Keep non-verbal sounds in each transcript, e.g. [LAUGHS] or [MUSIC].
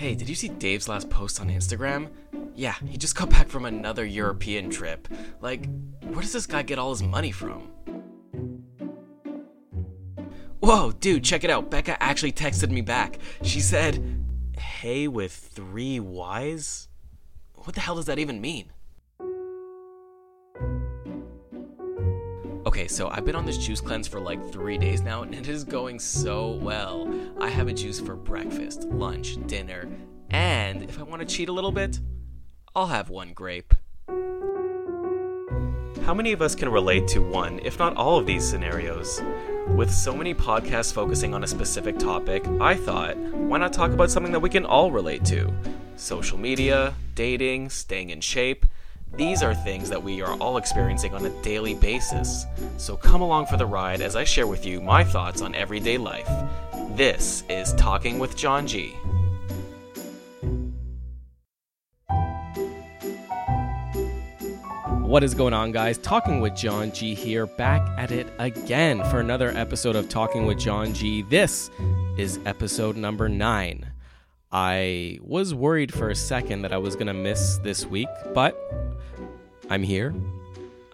Hey, did you see Dave's last post on Instagram? Yeah, he just got [LAUGHS] back from another European trip. Like, where does this guy get all his money from? Whoa, dude, check it out. Becca actually texted me back. She said, Hey with three Y's? What the hell does that even mean? So I've been on this juice cleanse for like three days now, and it is going so well. I have a juice for breakfast, lunch, dinner, and if I want to cheat a little bit, I'll have one grape. How many of us can relate to one, if not all of these scenarios? With so many podcasts focusing on a specific topic, I thought, why not talk about something that we can all relate to? Social media, dating, staying in shape. These are things that we are all experiencing on a daily basis. So come along for the ride as I share with you my thoughts on everyday life. This is Talking with John G. What is going on, guys? Talking with John G here, back at it again for another episode of Talking with John G. This is episode number nine. I was worried for a second that I was going to miss this week, but I'm here.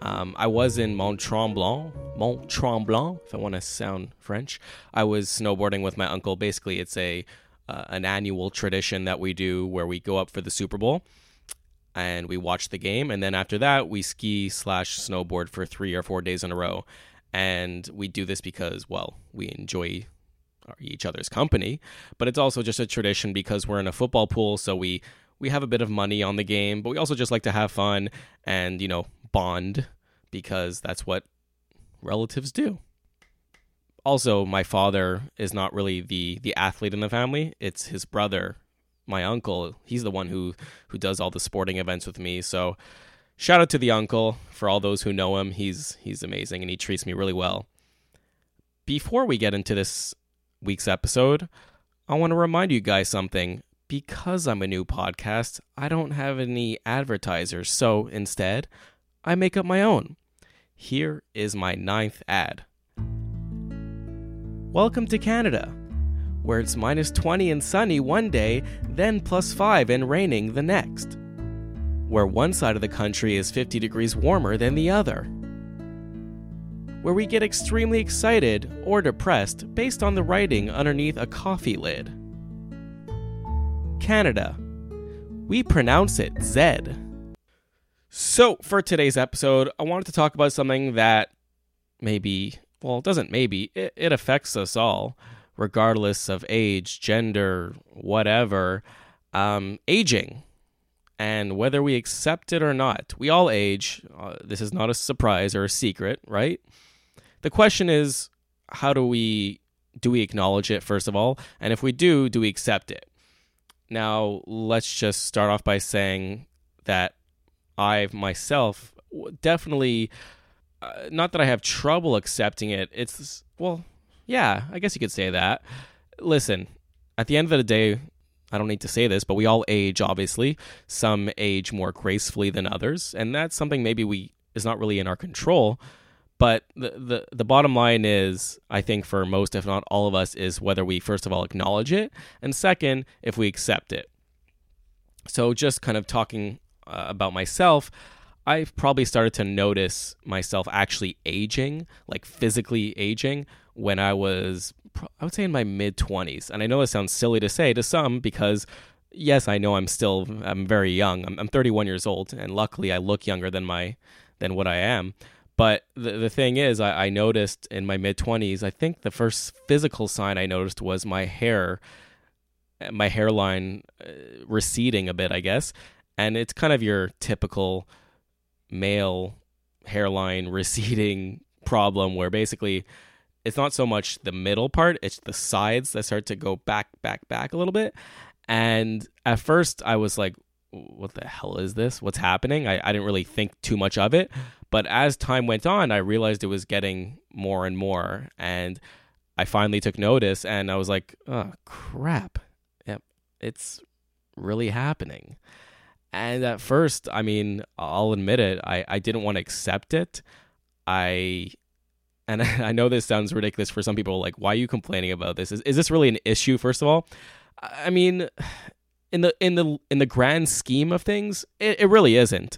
Um, I was in Mont Tremblant, Mont Tremblant, if I want to sound French. I was snowboarding with my uncle. Basically, it's a uh, an annual tradition that we do where we go up for the Super Bowl and we watch the game, and then after that we ski slash snowboard for three or four days in a row. And we do this because, well, we enjoy each other's company, but it's also just a tradition because we're in a football pool, so we we have a bit of money on the game, but we also just like to have fun and you know bond because that's what relatives do. Also, my father is not really the the athlete in the family; it's his brother my uncle. He's the one who who does all the sporting events with me. So shout out to the uncle for all those who know him. He's he's amazing and he treats me really well. Before we get into this week's episode, I want to remind you guys something. Because I'm a new podcast, I don't have any advertisers. So instead, I make up my own. Here is my ninth ad. Welcome to Canada where it's minus 20 and sunny one day, then plus 5 and raining the next. Where one side of the country is 50 degrees warmer than the other. Where we get extremely excited or depressed based on the writing underneath a coffee lid. Canada. We pronounce it Zed. So, for today's episode, I wanted to talk about something that maybe, well, it doesn't maybe, it, it affects us all regardless of age, gender, whatever, um, aging and whether we accept it or not. We all age. Uh, this is not a surprise or a secret, right? The question is how do we do we acknowledge it first of all? And if we do, do we accept it? Now, let's just start off by saying that I myself definitely uh, not that I have trouble accepting it. It's well, yeah, I guess you could say that. Listen, at the end of the day, I don't need to say this, but we all age, obviously. Some age more gracefully than others, and that's something maybe we is not really in our control. But the, the the bottom line is, I think for most, if not all of us, is whether we first of all acknowledge it, and second, if we accept it. So, just kind of talking uh, about myself, I've probably started to notice myself actually aging, like physically aging, when I was, I would say, in my mid 20s. And I know it sounds silly to say to some because, yes, I know I'm still, I'm very young. I'm, I'm 31 years old, and luckily I look younger than my, than what I am. But the, the thing is, I, I noticed in my mid 20s, I think the first physical sign I noticed was my hair, my hairline uh, receding a bit, I guess. And it's kind of your typical male hairline [LAUGHS] receding problem where basically it's not so much the middle part, it's the sides that start to go back, back, back a little bit. And at first, I was like, what the hell is this? What's happening? I, I didn't really think too much of it. But as time went on, I realized it was getting more and more. And I finally took notice and I was like, oh, crap. Yep, it's really happening. And at first, I mean, I'll admit it, I, I didn't want to accept it. I and [LAUGHS] I know this sounds ridiculous for some people. Like, why are you complaining about this? Is, is this really an issue? First of all, I mean, in the in the in the grand scheme of things, it, it really isn't.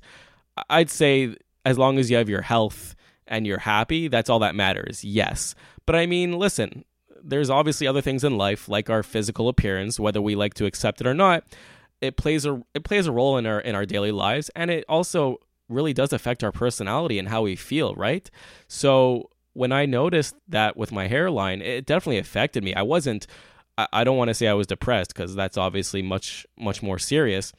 I'd say as long as you have your health and you're happy, that's all that matters. Yes. But I mean, listen, there's obviously other things in life like our physical appearance, whether we like to accept it or not. It plays a it plays a role in our in our daily lives and it also really does affect our personality and how we feel, right? So when I noticed that with my hairline, it definitely affected me. I wasn't I, don't want to say I was depressed because that's obviously much much more serious.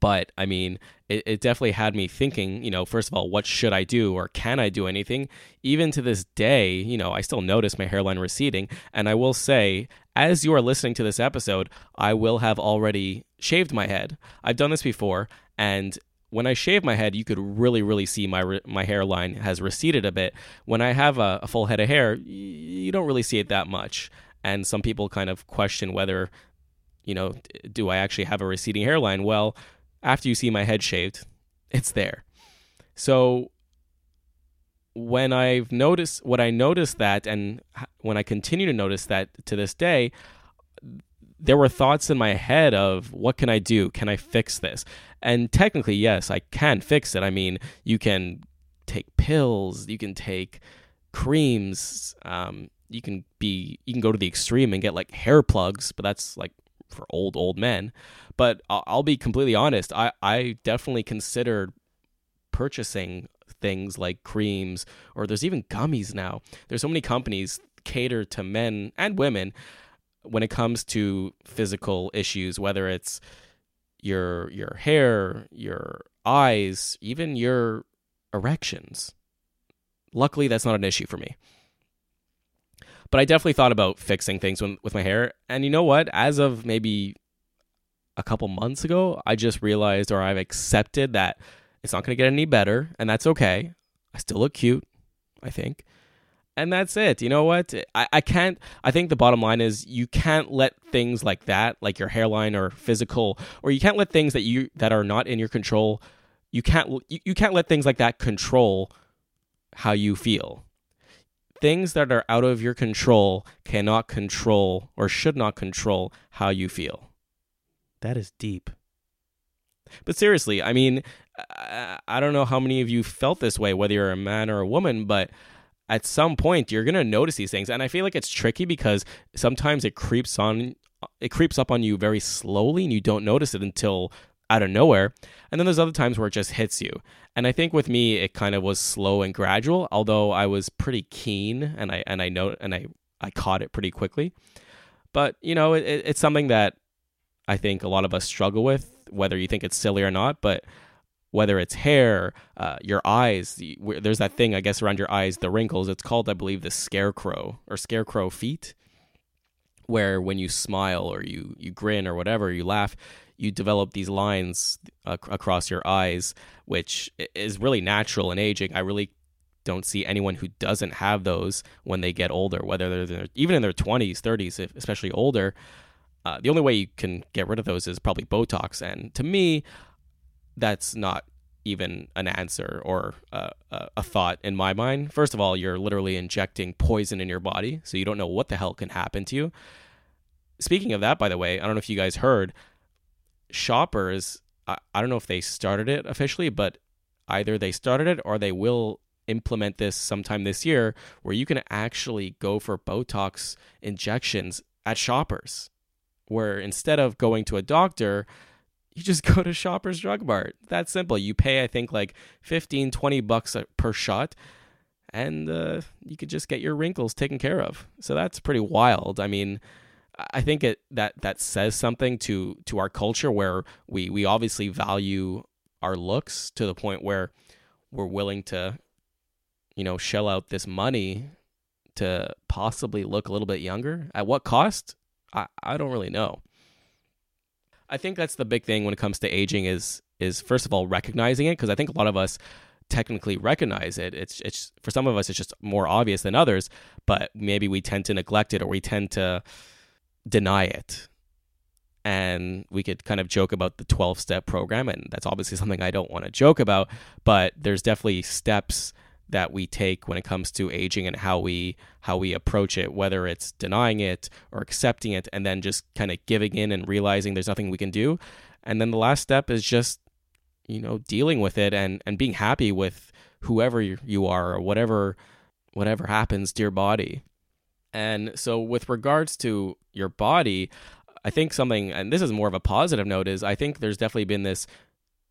But I mean, it, it definitely had me thinking, you know, first of all, what should I do or can I do anything? Even to this day, you know, I still notice my hairline receding. And I will say, as you are listening to this episode, I will have already shaved my head. I've done this before. And when I shave my head, you could really, really see my my hairline has receded a bit. When I have a, a full head of hair, you don't really see it that much and some people kind of question whether you know do i actually have a receding hairline well after you see my head shaved it's there. So when i've noticed what i noticed that and when i continue to notice that to this day there were thoughts in my head of what can i do? Can i fix this? And technically yes i can fix it. I mean you can take pills you can take creams um, you can be you can go to the extreme and get like hair plugs, but that's like for old old men. But I'll, be completely honest. I I definitely considered purchasing things like creams or there's even gummies now. There's so many companies cater to men and women when it comes to physical issues, whether it's your your hair, your eyes, even your erections. Luckily, that's not an issue for me. But I definitely thought about fixing things when, with my hair. And you know what? As of maybe a couple months ago, I just realized or I've accepted that it's not going to get any better. And that's okay. I still look cute, I think. And that's it. You know what? I, I can't. I think the bottom line is you can't let things like that, like your hairline or physical, or you can't let things that you that are not in your control. You can't. You, you can't let things like that control how you feel things that are out of your control cannot control or should not control how you feel. That is deep. But seriously, I mean, I don't know how many of you felt this way, whether you're a man or a woman, but at some point you're going to notice these things. And I feel like it's tricky because sometimes it creeps on it creeps up on you very slowly and you don't notice it until out of nowhere. And then there's other times where it just hits you. And I think with me it kind of was slow and gradual, although I was pretty keen and I and I know and I I caught it pretty quickly. But, you know, it, it's something that I think a lot of us struggle with, whether you think it's silly or not, but whether it's hair, uh, your eyes, there's that thing, I guess, around your eyes, the wrinkles. It's called, I believe, the scarecrow or scarecrow feet, where when you smile or you, you grin or whatever, you laugh, you develop these lines uh, across your eyes, which is really natural in aging. I really don't see anyone who doesn't have those when they get older, whether they're even in their 20s, 30s, if, especially older. Uh, the only way you can get rid of those is probably Botox. And to me, that's not even an answer or uh, a thought in my mind. First of all, you're literally injecting poison in your body, so you don't know what the hell can happen to you. Speaking of that, by the way, I don't know if you guys heard, shoppers, I, I don't know if they started it officially, but either they started it or they will implement this sometime this year where you can actually go for Botox injections at shoppers. Where instead of going to a doctor, you just [LAUGHS] go to Shoppers Drug Mart. That's simple. You pay, I think, like 15, 20 bucks per shot, and uh, you could just get your wrinkles taken care of. So that's pretty wild. I mean, I think it that that says something to to our culture where we we obviously value our looks to the point where we're willing to you know shell out this money to possibly look a little bit younger. At what cost? I, I don't really know. I think that's the big thing when it comes to aging is is first of all recognizing it because i think a lot of us technically recognize it. It's it's for some of us it's just more obvious than others but maybe we tend to neglect it or we tend to deny it. And we could kind of joke about the 12 step program. And that's obviously something I don't want to joke about. But there's definitely steps that we take when it comes to aging and how we how we approach it whether it's denying it or accepting it and then just kind of giving in and realizing there's nothing we can do and then the last step is just you know dealing with it and and being happy with whoever you are or whatever whatever happens to your body and so with regards to your body i think something and this is more of a positive note is i think there's definitely been this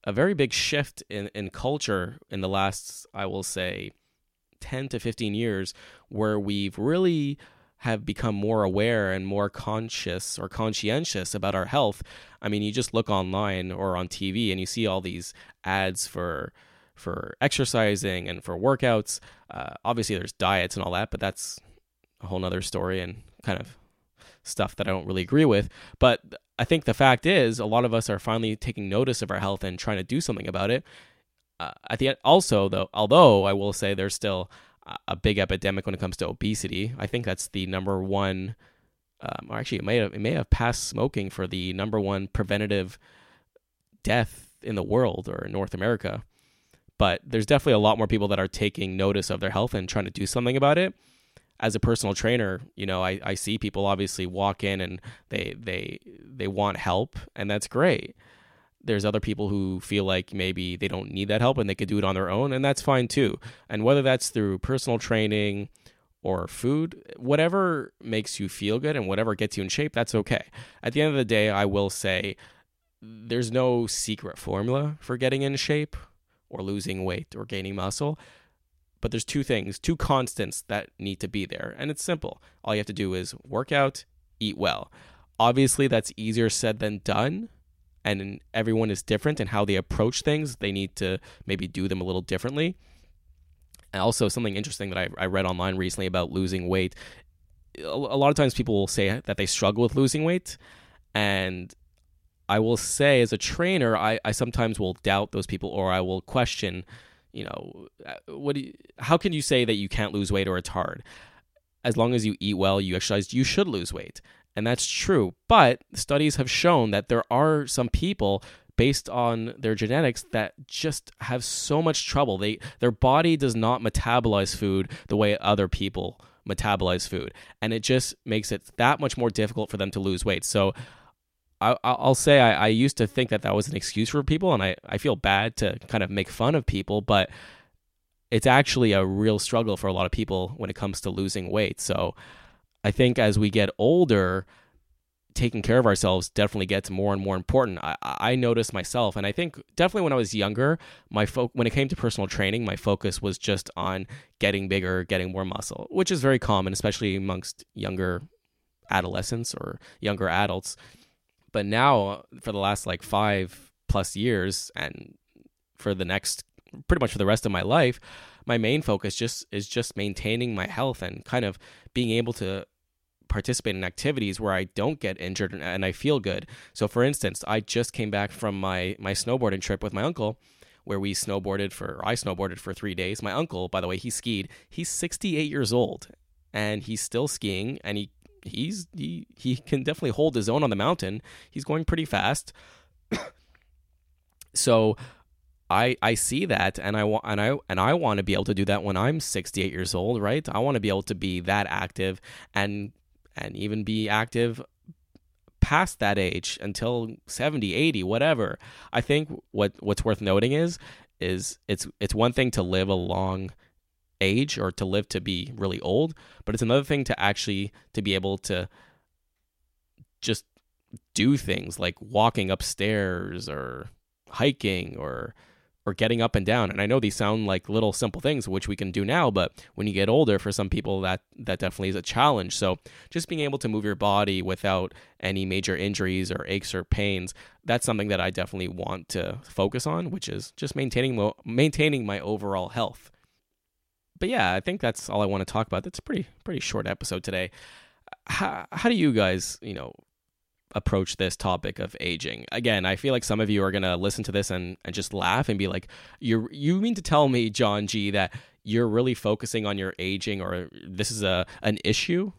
a very big shift in, in culture in the last, I will say, 10 to 15 years, where we've really have become more aware and more conscious or conscientious about our health. I mean, you just look online or on TV and you see all these ads for for exercising and for workouts. Uh, obviously, there's diets and all that, but that's a whole nother story and kind of stuff that I don't really agree with. But I think the fact is, a lot of us are finally taking notice of our health and trying to do something about it. Uh, at the end, also though, although I will say there's still a big epidemic when it comes to obesity. I think that's the number one. Um, or actually, it may have it may have passed smoking for the number one preventative death in the world or in North America. But there's definitely a lot more people that are taking notice of their health and trying to do something about it as a personal trainer, you know, I, I see people obviously walk in and they they they want help and that's great. There's other people who feel like maybe they don't need that help and they could do it on their own and that's fine too. And whether that's through personal training or food, whatever makes you feel good and whatever gets you in shape, that's okay. At the end of the day, I will say there's no secret formula for getting in shape or losing weight or gaining muscle. But there's two things, two constants that need to be there. And it's simple. All you have to do is work out, eat well. Obviously, that's easier said than done. And everyone is different in how they approach things. They need to maybe do them a little differently. And also, something interesting that I, I read online recently about losing weight. A, lot of times people will say that they struggle with losing weight. And I will say, as a trainer, I, I sometimes will doubt those people or I will question you know, uh, what do you, how can you say that you can't lose weight or it's hard? As long as you eat well, you exercise, you should lose weight. And that's true. But studies have shown that there are some people based on their genetics that just have so much trouble. They their body does not metabolize food the way other people metabolize food, and it just makes it that much more difficult for them to lose weight. So I, will say I, I, used to think that that was an excuse for people, and I, I feel bad to kind of make fun of people, but it's actually a real struggle for a lot of people when it comes to losing weight. So I think as we get older, taking care of ourselves definitely gets more and more important. I, I noticed myself, and I think definitely when I was younger, my fo- when it came to personal training, my focus was just on getting bigger, getting more muscle, which is very common, especially amongst younger adolescents or younger adults but now, uh, for the last like five plus years, and for the next pretty much for the rest of my life, my main focus just is just maintaining my health and kind of being able to participate in activities where I don't get injured and I feel good. So for instance, I just came back from my my snowboarding trip with my uncle where we snowboarded for I snowboarded for 3 days. My uncle, by the way, he skied. He's 68 years old and he's still skiing and he he's he he can definitely hold his own on the mountain. He's going pretty fast. [COUGHS] so I I see that and I want and I and I want to be able to do that when I'm 68 years old, right? I want to be able to be that active and and even be active past that age until 70, 80, whatever. I think what what's worth noting is is it's it's one thing to live a long age or to live to be really old, but it's another thing to actually to be able to just do things like walking upstairs or hiking or or getting up and down. And I know these sound like little simple things which we can do now, but when you get older for some people that that definitely is a challenge. So just being able to move your body without any major injuries or aches or pains, that's something that I definitely want to focus on, which is just maintaining maintaining my overall health but yeah, I think that's all I want to talk about. That's a pretty pretty short episode today. How how do you guys, you know, approach this topic of aging? Again, I feel like some of you are gonna listen to this and, and just laugh and be like, You you mean to tell me, John G, that you're really focusing on your aging or this is a an issue?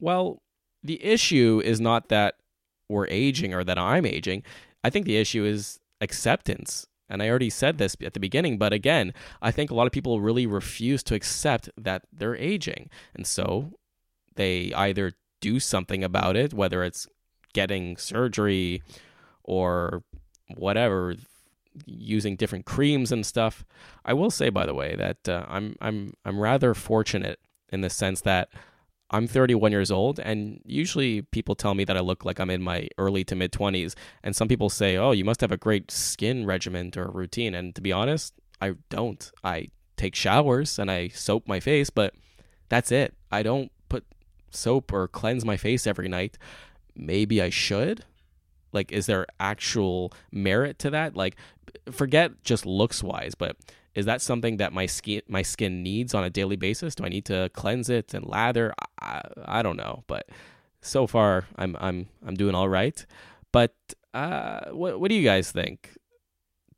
Well, the issue is not that we're aging or that I'm aging. I think the issue is acceptance And I already said this at the beginning, but again, I think a lot of people really refuse to accept that they're aging. And so they either do something about it, whether it's getting surgery or whatever, using different creams and stuff. I will say, by the way, that uh, I'm I'm I'm rather fortunate in the sense that I'm 31 years old, and usually people tell me that I look like I'm in my early to mid 20s. And some people say, "Oh, you must have a great skin regimen or routine." And to be honest, I don't. I take showers and I soap my face, but that's it. I don't put soap or cleanse my face every night. Maybe I should. Like, is there actual merit to that? Like, forget just looks wise, but is that something that my skin my skin needs on a daily basis? Do I need to cleanse it and lather? I, I don't know, but so far I'm I'm I'm doing all right. But uh, what what do you guys think?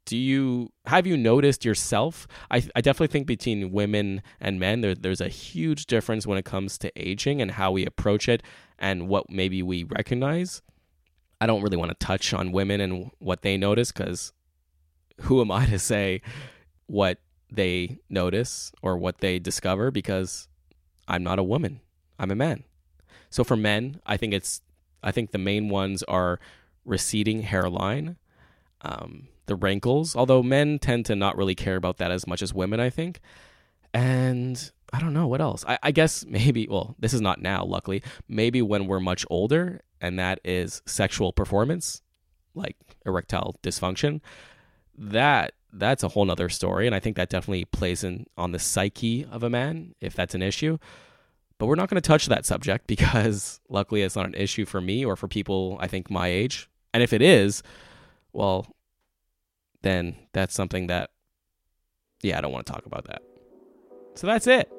Do you have you noticed yourself? I I definitely think between women and men there, there's a huge difference when it comes to aging and how we approach it and what maybe we recognize. I don't really want to touch on women and what they notice because who am I to say what they notice or what they discover because I'm not a woman. I'm a man. So for men, I think it's I think the main ones are receding hairline, um, the wrinkles. Although men tend to not really care about that as much as women, I think. And I don't know what else. I, I guess maybe. Well, this is not now. Luckily, maybe when we're much older, and that is sexual performance, like erectile dysfunction. That that's a whole nother story. And I think that definitely plays in on the psyche of a man if that's an issue. But we're not going to touch that subject [LAUGHS] because luckily it's not an issue for me or for people I think my age. And if it is, well, then that's something that, yeah, I don't want to talk about that. So that's it.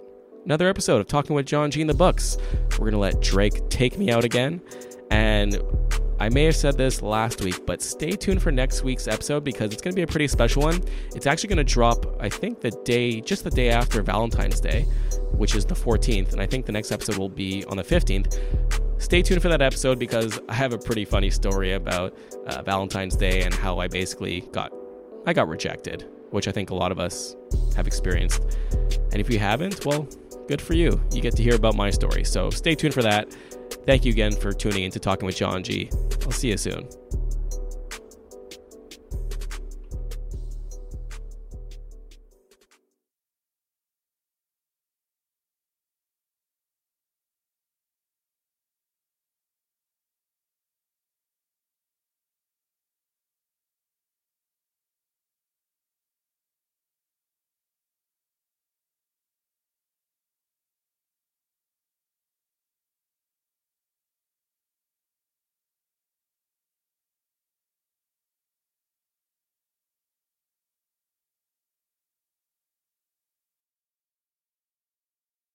Another episode of Talking with John G in the books. We're going to let Drake take me out again. And I may have said this last week, but stay tuned for next week's episode because it's going to be a pretty special one. It's actually going to drop, I think, the day, just the day after Valentine's Day, which is the 14th. And I think the next episode will be on the 15th. Stay tuned for that episode because I have a pretty funny story about uh, Valentine's Day and how I basically got, I got rejected, which I think a lot of us have experienced. And if you haven't, well, good for you. You get to hear about my story. So stay tuned for that. Thank you again for tuning in to Talking with John G. I'll see you soon.